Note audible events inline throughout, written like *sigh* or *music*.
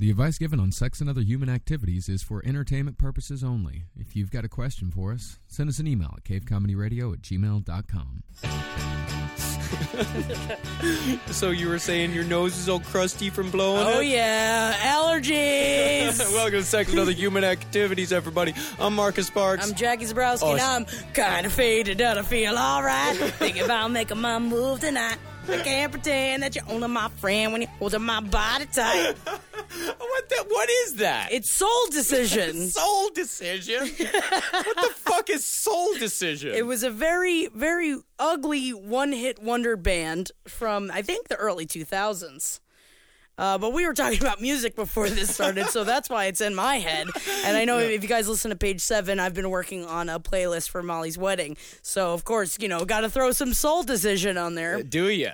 The advice given on sex and other human activities is for entertainment purposes only. If you've got a question for us, send us an email at cavecomedyradio at gmail.com. *laughs* So you were saying your nose is all crusty from blowing Oh it? yeah, allergies. *laughs* Welcome to Sex and Other Human Activities, everybody. I'm Marcus Sparks. I'm Jackie Zabrowski, Oh, and I'm kind of faded, and I feel alright. *laughs* Thinking about making my move tonight. I can't pretend that you're only my friend when you're holding my body tight. What the, What is that? It's soul decision. *laughs* soul decision. what the fuck is soul decision? It was a very, very ugly one-hit wonder band from I think the early 2000s. Uh, but we were talking about music before this started, so that's why it's in my head. And I know if you guys listen to page seven, I've been working on a playlist for Molly's wedding. So of course, you know, got to throw some Soul Decision on there. Do you?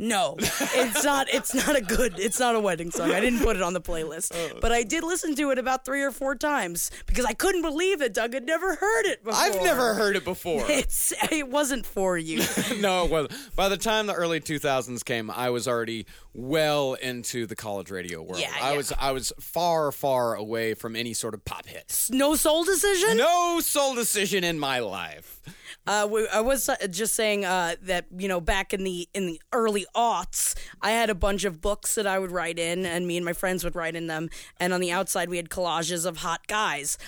No, it's not. It's not a good. It's not a wedding song. I didn't put it on the playlist, oh. but I did listen to it about three or four times because I couldn't believe that Doug had never heard it before. I've never heard it before. *laughs* It's. It wasn't for you. *laughs* no, well, by the time the early 2000s came, I was already well into the college radio world. Yeah, I yeah. was I was far far away from any sort of pop hits. No soul decision. No soul decision in my life. Uh, we, I was uh, just saying uh, that you know back in the in the early aughts, I had a bunch of books that I would write in, and me and my friends would write in them. And on the outside, we had collages of hot guys,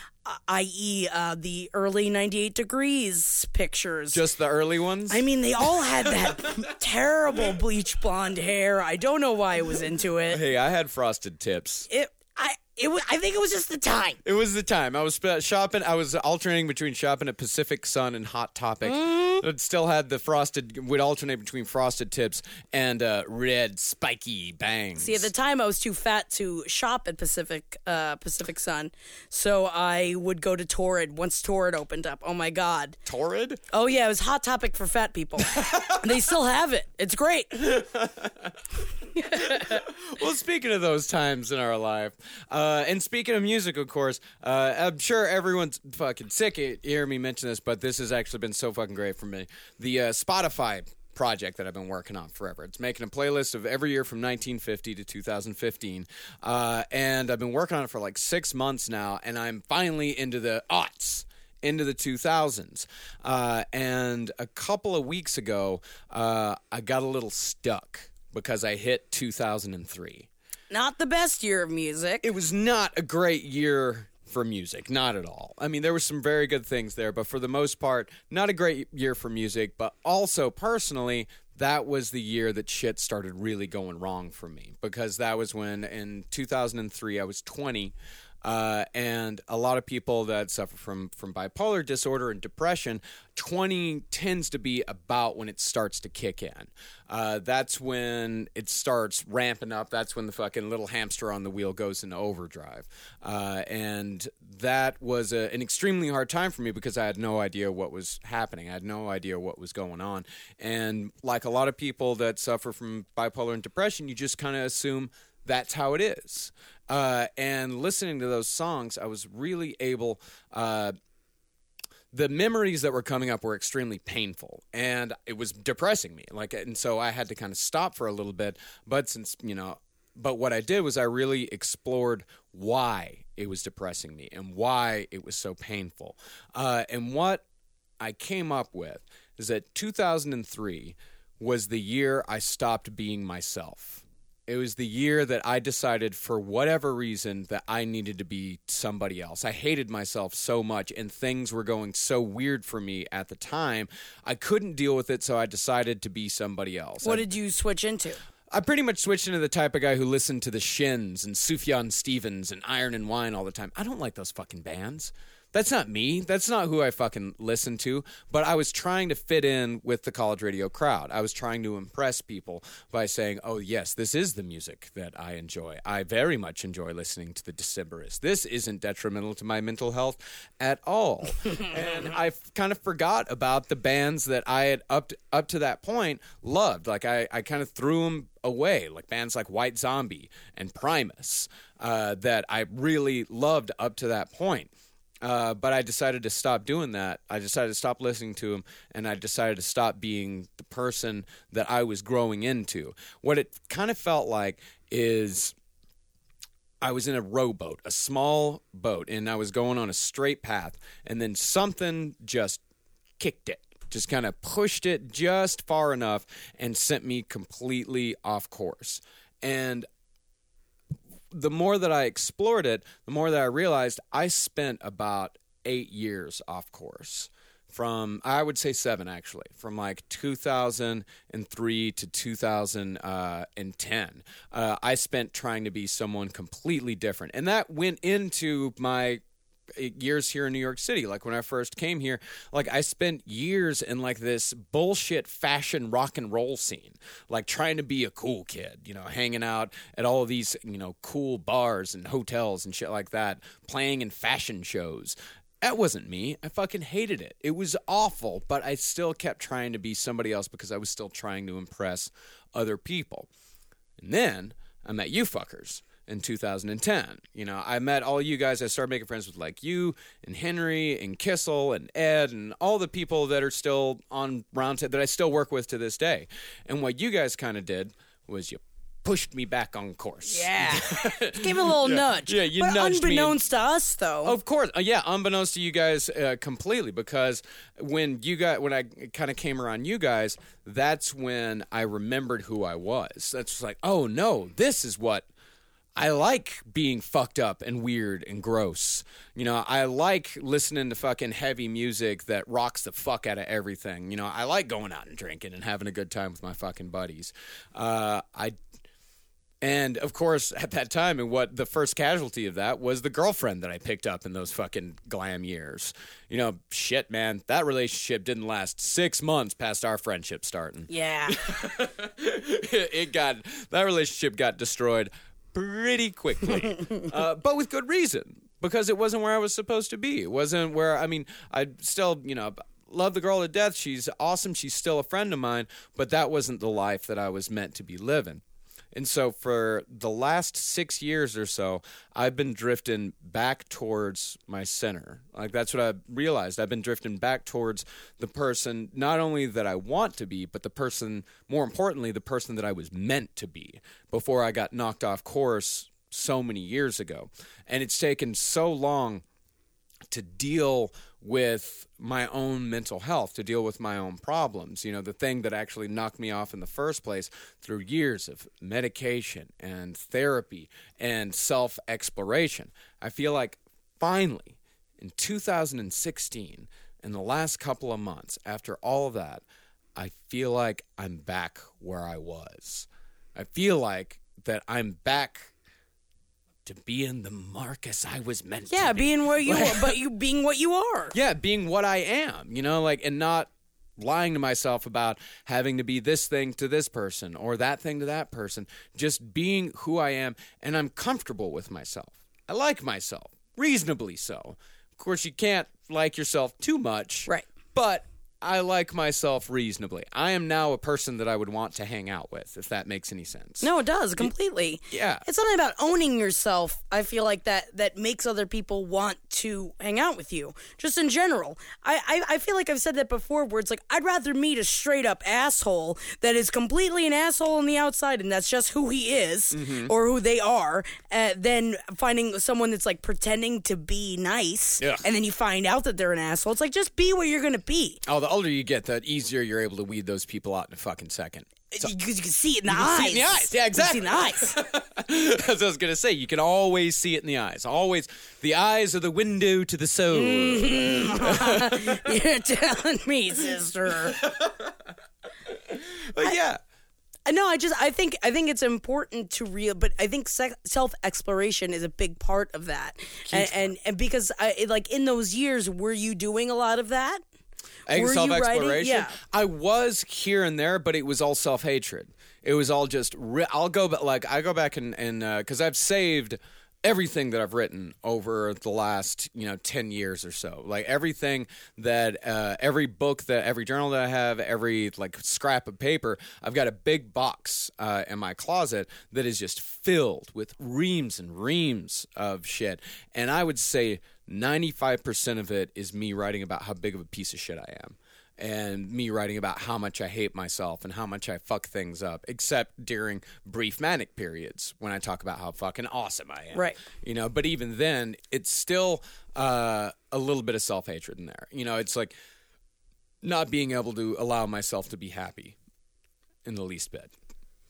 i.e., uh, the early '98 degrees pictures. Just the early ones. I mean, they all had that *laughs* terrible bleach blonde hair. I don't know why I was into it. hey, I had frosted tips. It, I, it, wa- I think it was just the time. It was the time I was shopping. I was alternating between shopping at Pacific Sun and Hot Topic. It still had the frosted. Would alternate between frosted tips and uh, red spiky bangs. See, at the time, I was too fat to shop at Pacific uh, Pacific Sun, so I would go to Torrid once Torrid opened up. Oh my God! torrid. Oh yeah, it was hot topic for fat people. *laughs* they still have it. It's great. *laughs* Well, speaking of those times in our life, uh, and speaking of music, of course, uh, I'm sure everyone's fucking sick of hearing me mention this, but this has actually been so fucking great for me. The uh, Spotify project that I've been working on forever. It's making a playlist of every year from 1950 to 2015, uh, and I've been working on it for like six months now, and I'm finally into the aughts into the 2000s. Uh, and a couple of weeks ago, uh, I got a little stuck because I hit 2003. Not the best year of music. It was not a great year for music, not at all. I mean, there were some very good things there, but for the most part, not a great year for music, but also personally, that was the year that shit started really going wrong for me because that was when in 2003 I was 20 uh, and a lot of people that suffer from from bipolar disorder and depression, 20 tends to be about when it starts to kick in. Uh, that's when it starts ramping up. That's when the fucking little hamster on the wheel goes into overdrive. Uh, and that was a, an extremely hard time for me because I had no idea what was happening. I had no idea what was going on. And like a lot of people that suffer from bipolar and depression, you just kind of assume that's how it is. Uh, and listening to those songs, I was really able. Uh, the memories that were coming up were extremely painful, and it was depressing me. Like, and so I had to kind of stop for a little bit. But since you know, but what I did was I really explored why it was depressing me and why it was so painful. Uh, and what I came up with is that 2003 was the year I stopped being myself. It was the year that I decided, for whatever reason, that I needed to be somebody else. I hated myself so much, and things were going so weird for me at the time. I couldn't deal with it, so I decided to be somebody else. what I, did you switch into? I pretty much switched into the type of guy who listened to the Shins and Sufjan Stevens and Iron and Wine all the time. I don't like those fucking bands. That's not me. That's not who I fucking listen to. But I was trying to fit in with the college radio crowd. I was trying to impress people by saying, oh, yes, this is the music that I enjoy. I very much enjoy listening to the Decemberists. This isn't detrimental to my mental health at all. *laughs* and I f- kind of forgot about the bands that I had up to, up to that point loved. Like I, I kind of threw them away, like bands like White Zombie and Primus uh, that I really loved up to that point. Uh, but I decided to stop doing that. I decided to stop listening to him, and I decided to stop being the person that I was growing into. What it kind of felt like is I was in a rowboat, a small boat, and I was going on a straight path, and then something just kicked it, just kind of pushed it just far enough and sent me completely off course. And the more that I explored it, the more that I realized I spent about eight years off course. From I would say seven actually, from like 2003 to 2010, uh, I spent trying to be someone completely different, and that went into my Uh, years here in New York City. Like when I first came here, like I spent years in like this bullshit fashion rock and roll scene, like trying to be a cool kid, you know, hanging out at all these, you know, cool bars and hotels and shit like that, playing in fashion shows. That wasn't me. I fucking hated it. It was awful, but I still kept trying to be somebody else because I was still trying to impress other people. And then I met you fuckers in 2010. You know, I met all you guys. I started making friends with like you and Henry and Kissel and Ed and all the people that are still on round that I still work with to this day. And what you guys kind of did was you pushed me back on course. Yeah. *laughs* Give it a little nudge. Yeah, you but nudged me unbeknownst to us, though. Of course, uh, yeah, unbeknownst to you guys, uh, completely. Because when you got when I kind of came around you guys, that's when I remembered who I was. That's like, oh no, this is what I like being fucked up and weird and gross. You know, I like listening to fucking heavy music that rocks the fuck out of everything. You know, I like going out and drinking and having a good time with my fucking buddies. Uh, I and of course, at that time, and what the first casualty of that was the girlfriend that I picked up in those fucking glam years. You know, shit, man, that relationship didn't last six months past our friendship starting. yeah. *laughs* it got that relationship got destroyed pretty quickly, *laughs* uh, but with good reason because it wasn't where I was supposed to be. It wasn't where I mean, I still you know love the girl to death. She's awesome. She's still a friend of mine, but that wasn't the life that I was meant to be living. And so for the last six years or so, I've been drifting back towards my center. Like that's what I realized. I've been drifting back towards the person, not only that I want to be, but the person, more importantly, the person that I was meant to be before I got knocked off course so many years ago. And it's taken so long to deal with my own mental health, to deal with my own problems. You know, the thing that actually knocked me off in the first place through years of medication and therapy and self exploration. I feel like finally in 2016, in the last couple of months, after all of that, I feel like I'm back where I was. I feel like that I'm back to being the Marcus I was meant to Yeah, be. being where you are, but you being what you are. *laughs* Yeah, being what I am, you know, like, and not lying to myself about having to be this thing to this person or that thing to that person. Just being who I am, and I'm comfortable with myself. I like myself, reasonably so. Of course, you can't like yourself too much. Right. But I like myself reasonably. I am now a person that I would want to hang out with, if that makes any sense. No, it does completely. Yeah. It's something about owning yourself. I feel like that that makes other people want to hang out with you. Just in general, I, I I feel like I've said that before. Where it's like I'd rather meet a straight up asshole that is completely an asshole on the outside, and that's just who he is Mm-hmm. or who they are, uh, than finding someone that's like pretending to be nice, Yeah. and then you find out that they're an asshole. It's like just be where you're gonna be. Oh, the older you get, the easier you're able to weed those people out in a fucking second. Because you can see it in the eyes. see it in the eyes. Yeah, You can see in the eyes. *laughs* As I was gonna say, you can always see it in the eyes. Always, the eyes are the window to the soul. Mm. *laughs* You're telling me, sister. *laughs* But yeah, No, I just I think I think it's important to real, but I think self exploration is a big part of that, and, and and because I like in those years, were you doing a lot of that? I think writing? self-exploration. Yeah. I was here and there, but it was all self-hatred. It was all just. Ri- I'll go, but like I go back and and because I've saved everything that I've written over the last you know ten years or so. Like everything that uh, every book that every journal that I have, every like scrap of paper, I've got a big box uh, in my closet that is just filled with reams and reams of shit. And I would say 95% of it is me writing about how big of a piece of shit I am. and me writing about how much I hate myself and how much I fuck things up, except during brief manic periods when I talk about how fucking awesome I am. Right. You know, but even then, it's still uh, a little bit of self hatred in there. You know, it's like not being able to allow myself to be happy in the least bit.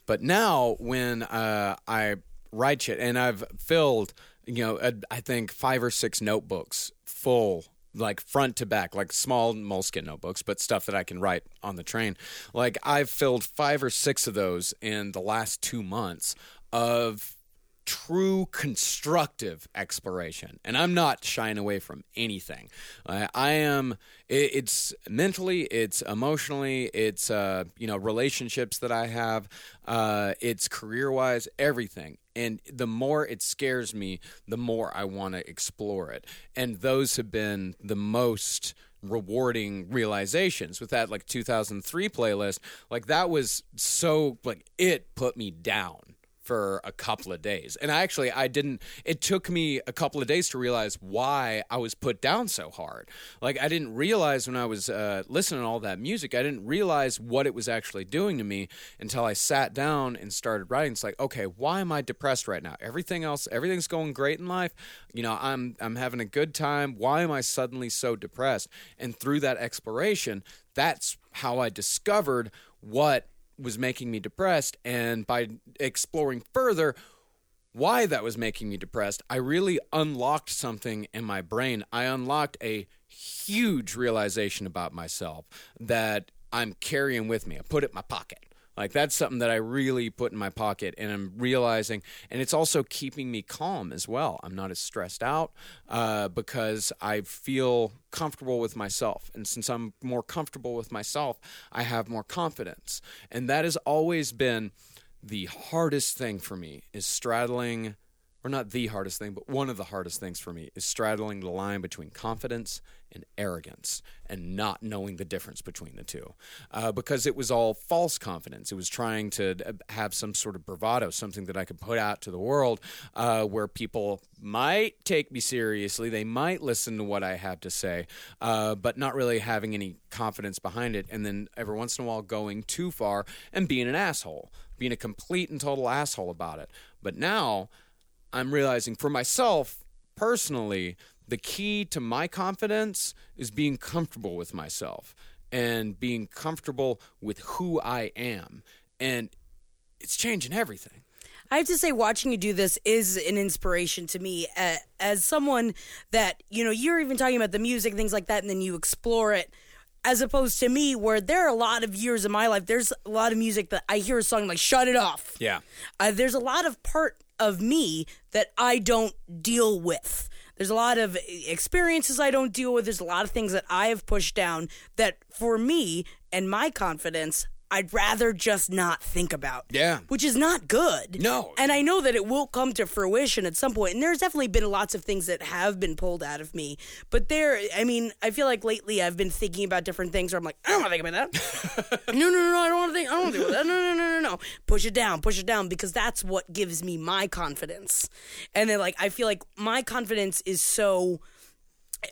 But now, when uh, I write shit, and I've filled, you know, a, I think five or six notebooks full, like front to back, like small Moleskine notebooks, but stuff that I can write on the train. Like I've filled five or six of those in the last two months of true constructive exploration. And i'm not shying away from anything. I, I am it, it's mentally it's emotionally it's uh, you know relationships that i have uh, it's career wise everything and the more it scares me the more i want to explore it. And those have been the most rewarding realizations with that like 2003 playlist. Like that was so like it put me down for a couple of days. And I actually I didn't it took me a couple of days to realize why I was put down so hard. Like I didn't realize when I was uh, listening to all that music, I didn't realize what it was actually doing to me until I sat down and started writing. It's like, okay, why am I depressed right now? Everything else everything's going great in life. You know, I'm I'm having a good time. Why am I suddenly so depressed? And through that exploration, that's how I discovered what was making me depressed. And by exploring further why that was making me depressed, I really unlocked something in my brain. I unlocked a huge realization about myself that I'm carrying with me. I put it in my pocket. Like that's something that I really put in my pocket, and I'm realizing, and it's also keeping me calm as well. I'm not as stressed out uh, because I feel comfortable with myself, and since I'm more comfortable with myself, I have more confidence, and that has always been the hardest thing for me is straddling or not the hardest thing, but one of the hardest things for me is straddling the line between confidence and arrogance and not knowing the difference between the two. Uh, because it was all false confidence. It was trying to uh, have some sort of bravado, something that I could put out to the world uh, where people might take me seriously. They might listen to what I have to say, uh, but not really having any confidence behind it. And then every once in a while going too far and being an asshole, being a complete and total asshole about it. But now, I'm realizing for myself personally, the key to my confidence is being comfortable with myself and being comfortable with who I am. And it's changing everything. I have to say, watching you do this is an inspiration to me uh, as someone that, you know, you're even talking about the music, things like that, and then you explore it. As opposed to me, where there are a lot of years in my life, there's a lot of music that I hear a song like "Shut It Off." Yeah. Uh, there's a lot of part of me that I don't deal with. There's a lot of experiences I don't deal with. There's a lot of things that I have pushed down that for me and my confidence, I'd rather just not think about. Yeah. Which is not good. No. And I know that it will come to fruition at some point. And there's definitely been lots of things that have been pulled out of me. But there, I mean, I feel like lately I've been thinking about different things where I'm like, I don't want to think about that. *laughs* no, no, no, no, I don't want to think. I don't want to think about that. No, no, no, no, no. Push it down, push it down, because that's what gives me my confidence. And then, like, I feel like my confidence is so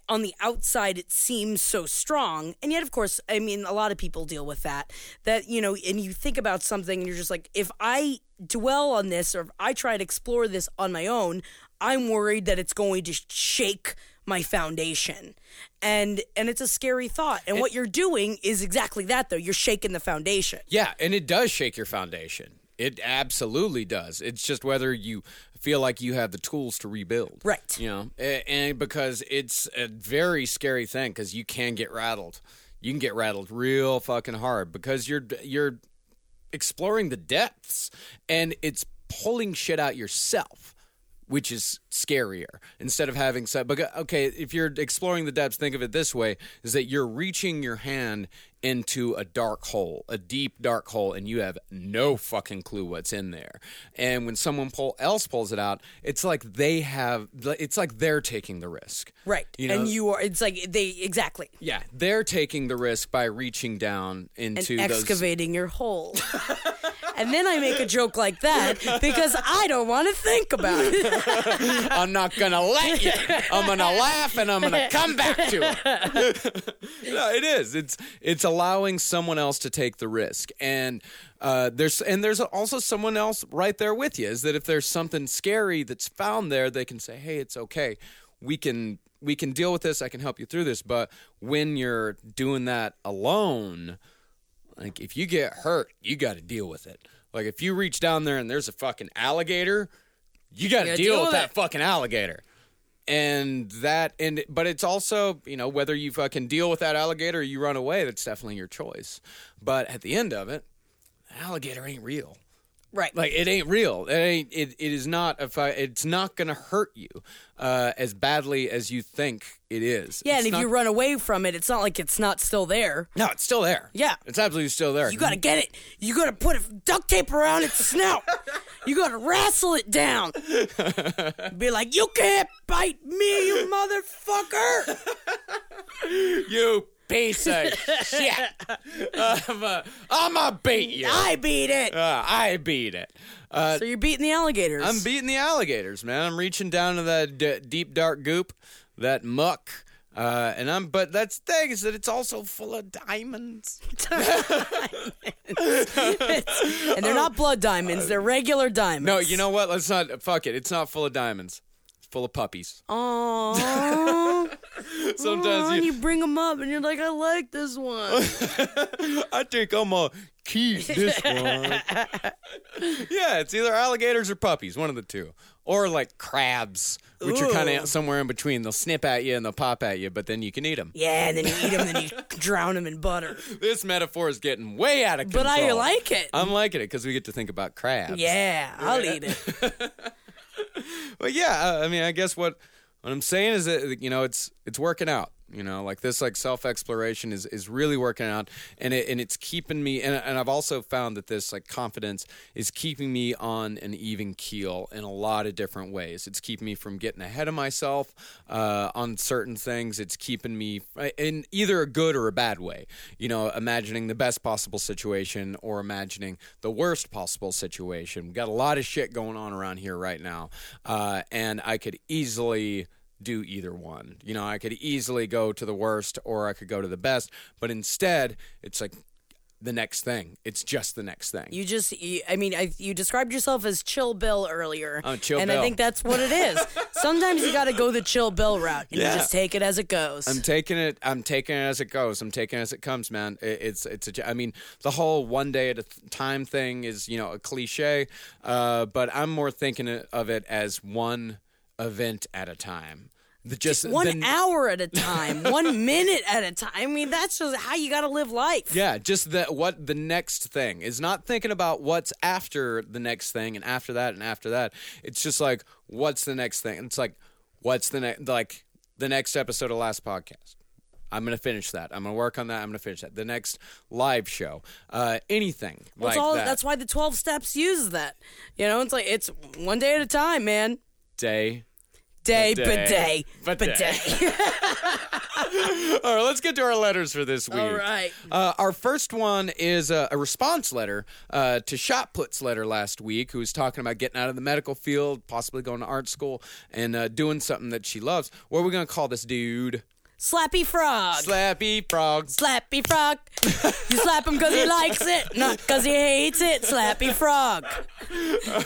on the outside it seems so strong. And yet of course i mean a lot of people deal with that that you know and you think about something and you're just like if i dwell on this or if i try to explore this on my own i'm worried that it's going to shake my foundation. And and it's a scary thought. And what you're doing is exactly that though. You're shaking the foundation. Yeah, and it does shake your foundation. It absolutely does. It's just whether you feel like you have the tools to rebuild. Right. You know, a- and because it's a very scary thing because you can get rattled. You can get rattled real fucking hard because you're you're exploring the depths and it's pulling shit out yourself which is scarier instead of having said because okay if you're exploring the depths think of it this way is that you're reaching your hand into a dark hole a deep dark hole and you have no fucking clue what's in there. And when someone pull, else pulls it out it's like they have it's like they're taking the risk. Right. You know- and you are it's like they exactly. Yeah they're taking the risk by reaching down and into those excavating your hole. *laughs* and then I make a joke like that because I don't want to think about it. *laughs* I'm not gonna let you. I'm gonna laugh and I'm gonna come back to it. *laughs* no, it is. It's it's allowing someone else to take the risk, and uh, there's and there's also someone else right there with you. Is that if there's something scary that's found there, they can say, "Hey, it's okay. We can." We can deal with this. I can help you through this. But when you're doing that alone, like if you get hurt, you got to deal with it. Like if you reach down there and there's a fucking alligator, you got to deal, deal with that it. fucking alligator. And that and but it's also, you know, whether you fucking deal with that alligator or you run away, that's definitely your choice. But at the end of it, alligator ain't real. Right. Like it ain't real. It ain't. It, it is not. If I, it's not gonna hurt you uh, as badly as you think it is. yeah, It's and if not- you run away from it, it's not like it's not still there. no, it's still there. Yeah. it's absolutely still there. You gotta get it. You gotta put a duct tape around its snout. *laughs* You gotta wrestle it down. Be like, you can't bite me, you *laughs* motherfucker. you piece of shit. I'm a, I'm a beat you. I beat it. Uh, I beat it. Uh, So you're beating the alligators. I'm beating the alligators, man. I'm reaching down to that d- deep dark goop, that muck. Uh, and I'm, but that's the thing is that it's also full of diamonds. *laughs* *laughs* and they're not blood diamonds. They're regular diamonds. No, you know what? Let's not. Fuck it. It's not full of diamonds. Full of puppies. Aww. *laughs* Sometimes and you, you bring them up, and you're like, I like this one. *laughs* I think I'm gonna keep this *laughs* one. yeah, it's either alligators or puppies, one of the two, or like crabs, which are kind of somewhere in between. They'll snip at you and they'll pop at you, but then you can eat them. yeah, and then you eat them, and then you drown them in butter. This metaphor is getting way out of control. But I like it. I'm liking it because we get to think about crabs. yeah, I'll eat it. *laughs* But yeah, I mean, I guess what what I'm saying is that you know it's it's working out. You know, like this, like self exploration is is really working out, and it and it's keeping me. And, and I've also found that this like confidence is keeping me on an even keel in a lot of different ways. It's keeping me from getting ahead of myself uh, on certain things. It's keeping me in either a good or a bad way. You know, imagining the best possible situation or imagining the worst possible situation. We've got a lot of shit going on around here right now, uh, and I could easily do either one. You know, I could easily go to the worst or I could go to the best, but instead, it's like the next thing. It's just the next thing. You just, you, I mean, I, you described yourself as Chill Bill earlier. Oh, Chill and Bill. I think that's what it is. *laughs* Sometimes you got to go the Chill Bill route, and Yeah. you just take it as it goes. I'm taking it. I'm taking it as it goes. I'm taking it as it comes, man. It, it's it's a. I mean, the whole one day at a time thing is you know a cliche, uh, but I'm more thinking of it as one event at a time. The just one the- hour at a time, one *laughs* minute at a time. I mean, that's just how you got to live life. Yeah, just the what the next thing is not thinking about what's after the next thing and after that and after that. It's just like what's the next thing. It's like what's the next like the next episode of last podcast. I'm gonna finish that. I'm gonna work on that. I'm gonna finish that. The next live show, uh, anything Well, like all, that. That's why the 12 steps uses that. You know, it's like, it's one day at a time, man. day. Day, Bidet. bidet, Bidet. bidet. *laughs* All right, let's get to our letters for this week. All right. Uh, our first one is a, a response letter uh, to Shotput's letter last week, who was talking about getting out of the medical field, possibly going to art school, and uh, doing something that she loves. What are we going to call this dude? Slappy frog. Slappy Frogs. Slappy frog. You slap him because he likes it, not because he hates it. Slappy frog.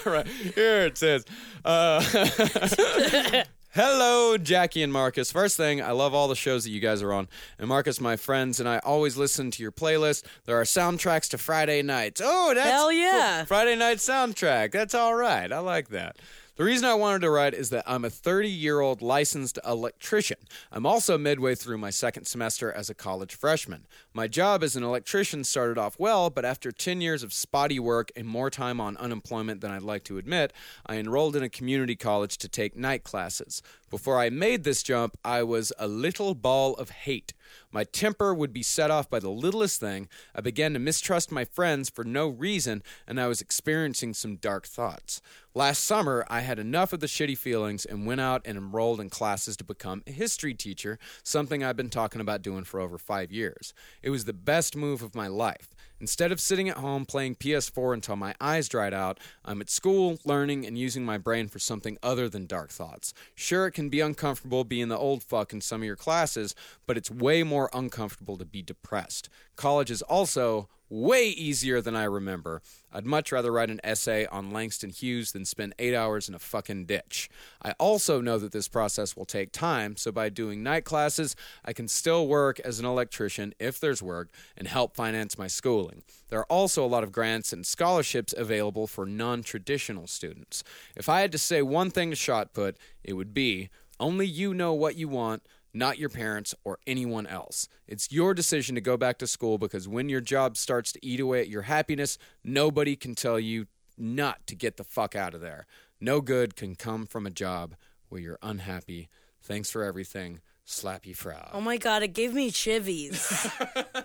All right, here it says. Uh, *laughs* Hello, Jackie and Marcus. First thing, I love all the shows that you guys are on. And Marcus, my friends, and I always listen to your playlist. There are soundtracks to Friday nights. Oh, that's Hell yeah. cool. Friday night soundtrack. That's all right. I like that. The reason I wanted to write is that I'm a 30 year old licensed electrician. I'm also midway through my second semester as a college freshman. My job as an electrician started off well, but after 10 years of spotty work and more time on unemployment than I'd like to admit, I enrolled in a community college to take night classes. Before I made this jump, I was a little ball of hate. My temper would be set off by the littlest thing. I began to mistrust my friends for no reason, and I was experiencing some dark thoughts. Last summer, I had enough of the shitty feelings and went out and enrolled in classes to become a history teacher, something I've been talking about doing for over five years. It was the best move of my life. Instead of sitting at home playing PS4 until my eyes dried out, I'm at school, learning, and using my brain for something other than dark thoughts. Sure, it can be uncomfortable being the old fuck in some of your classes, but it's way more uncomfortable to be depressed. College is also way easier than I remember. I'd much rather write an essay on Langston Hughes than spend eight hours in a fucking ditch. I also know that this process will take time, so by doing night classes, I can still work as an electrician if there's work and help finance my schooling. There are also a lot of grants and scholarships available for non traditional students. If I had to say one thing to Shotput, it would be only you know what you want not your parents or anyone else. It's your decision to go back to school because when your job starts to eat away at your happiness, nobody can tell you not to get the fuck out of there. No good can come from a job where you're unhappy. Thanks for everything. Slappy Frog. Oh my god, it gave me chivies.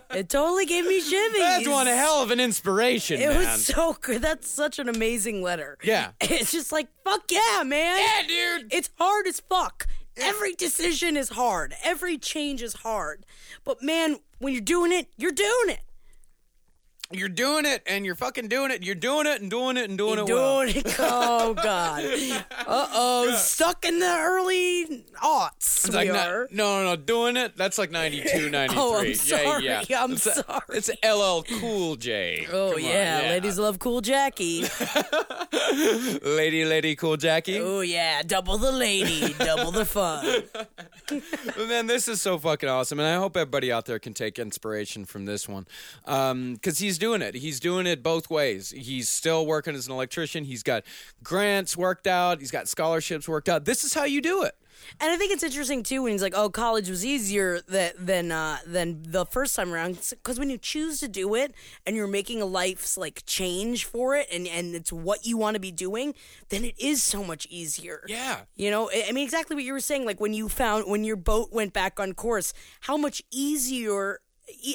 *laughs* it totally gave me chivies. That's one hell of an inspiration, It man. was so good. That's such an amazing letter. Yeah. *laughs* It's just like, fuck yeah, man. yeah, dude. It's hard as fuck. Every decision is hard. Every change is hard. But man, when you're doing it, you're doing it. You're doing it, and you're fucking doing it. You're doing it, and doing it, and doing You're it well. doing it. *laughs* Oh god. Uh oh. Stuck in the early aughts. It's we like are. no, no, no, doing it. That's like 92, 93. *laughs* Oh, I'm Yeah, sorry. yeah. I'm it's a- sorry. it's LL Cool J. Oh on, yeah. ladies love Cool Jackie. *laughs* lady, lady, Cool Jackie. oh yeah, double the lady, double the fun. Man, this is so fucking awesome, and I hope everybody out there can take inspiration from this one, because he's doing it. He's doing it both ways. He's still working as an electrician. He's got grants worked out. He's got scholarships worked out. This is how you do it. And I think it's interesting too when he's like, "Oh, college was easier that, than uh, than the first time around." Because when you choose to do it and you're making a life's like change for it, and and it's what you want to be doing, then it is so much easier. Yeah. You know, I mean, exactly what you were saying. Like when you found when your boat went back on course, how much easier.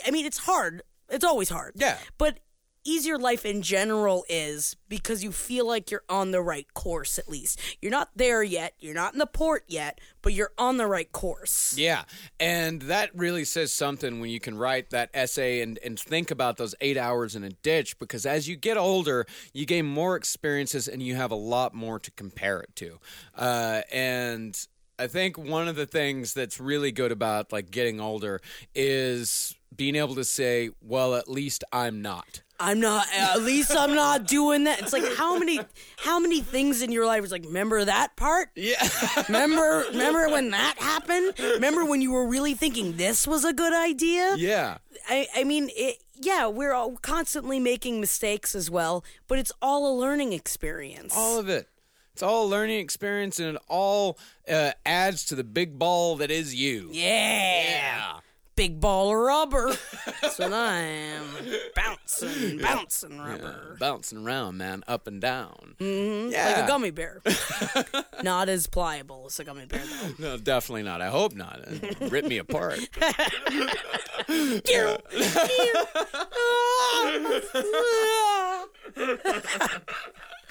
I mean, it's hard. It's always hard. Yeah. But easier life in general is because you feel like you're on the right course at least. You're not there yet, you're not in the port yet, but you're on the right course. Yeah, and that really says something when you can write that essay and, and think about those eight hours in a ditch because as you get older, you gain more experiences and you have a lot more to compare it to. Uh, and I think one of the things that's really good about like getting older is being able to say, well, at least I'm not. I'm not at least I'm not doing that. It's like how many how many things in your life is like remember that part? Yeah. *laughs* Remember remember when that happened? Remember when you were really thinking this was a good idea? yeah. I, I mean, it, yeah, we're all constantly making mistakes as well, but it's all a learning experience. All of it. It's all a learning experience and it all uh, adds to the big ball that is you. yeah. Big ball of rubber. *laughs* That's what I am. Bouncing, bouncing rubber. bouncing around, man, up and down. Mm-hmm. Yeah, Like a gummy bear. *laughs* Not as pliable as a gummy bear, though. No, definitely not. I hope not. It'd Rip me apart. *laughs*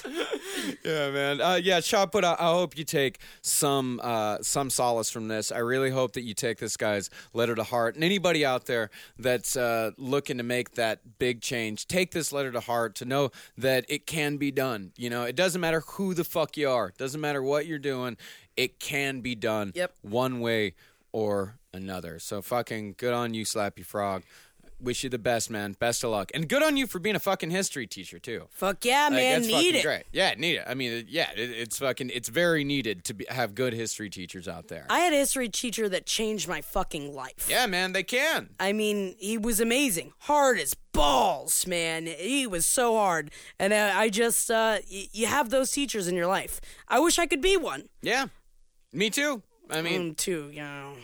*laughs* yeah, man. Uh, yeah, shot put. I, I hope you take some uh, some solace from this. I really hope that you take this guy's letter to heart. And anybody out there that's uh, looking to make that big change, take this letter to heart to know that it can be done. You know, it doesn't matter who the fuck you are. It doesn't matter what you're doing. It can be done. Yep. One way or another. So fucking good on you, Slappy Frog. Wish you the best, man. Best of luck, and good on you for being a fucking history teacher too. Fuck yeah, Like, man. Need it. Great. Yeah, need it. I mean, yeah, it, it's fucking. It's very needed to be, have good history teachers out there. I had a history teacher that changed my fucking life. yeah, man, they can. I mean, he was amazing. Hard as balls, man. He was so hard. And uh, I just, uh, y- you have those teachers in your life. I wish I could be one. Yeah, me too. I mean, Mm, too, you know.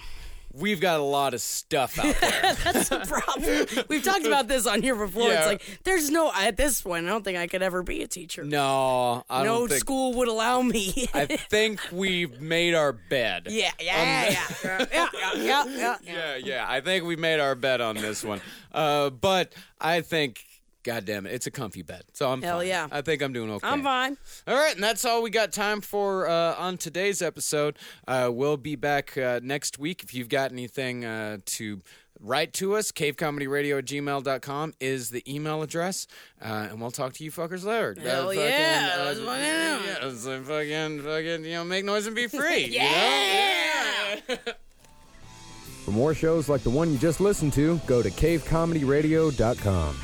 We've got a lot of stuff out *laughs* there. That's the problem. We've talked about this on here before. Yeah. It's like, there's no, at this point, I don't think I could ever be a teacher. no, I no don't think. school would allow me. I *laughs* think we've made our bed. yeah, yeah, yeah, yeah, yeah, yeah, yeah, *laughs* yeah. yeah. I think we made our bet on this one. Uh, but I think God damn it, it's a comfy bed, so I'm Hell fine. yeah. I think I'm doing okay. I'm fine. All right, and that's all we got time for uh, on today's episode. Uh, we'll be back uh, next week. If you've got anything uh, to write to us, cavecomedyradio at gmail.com is the email address. Uh, and we'll talk to you fuckers later. Hell fucking, yeah, uh, let's fucking- yeah, so fucking, fucking, you know, make noise and be *laughs* free. you know? Yeah. For more shows like the one you just listened to, go to cavecomedyradio.com.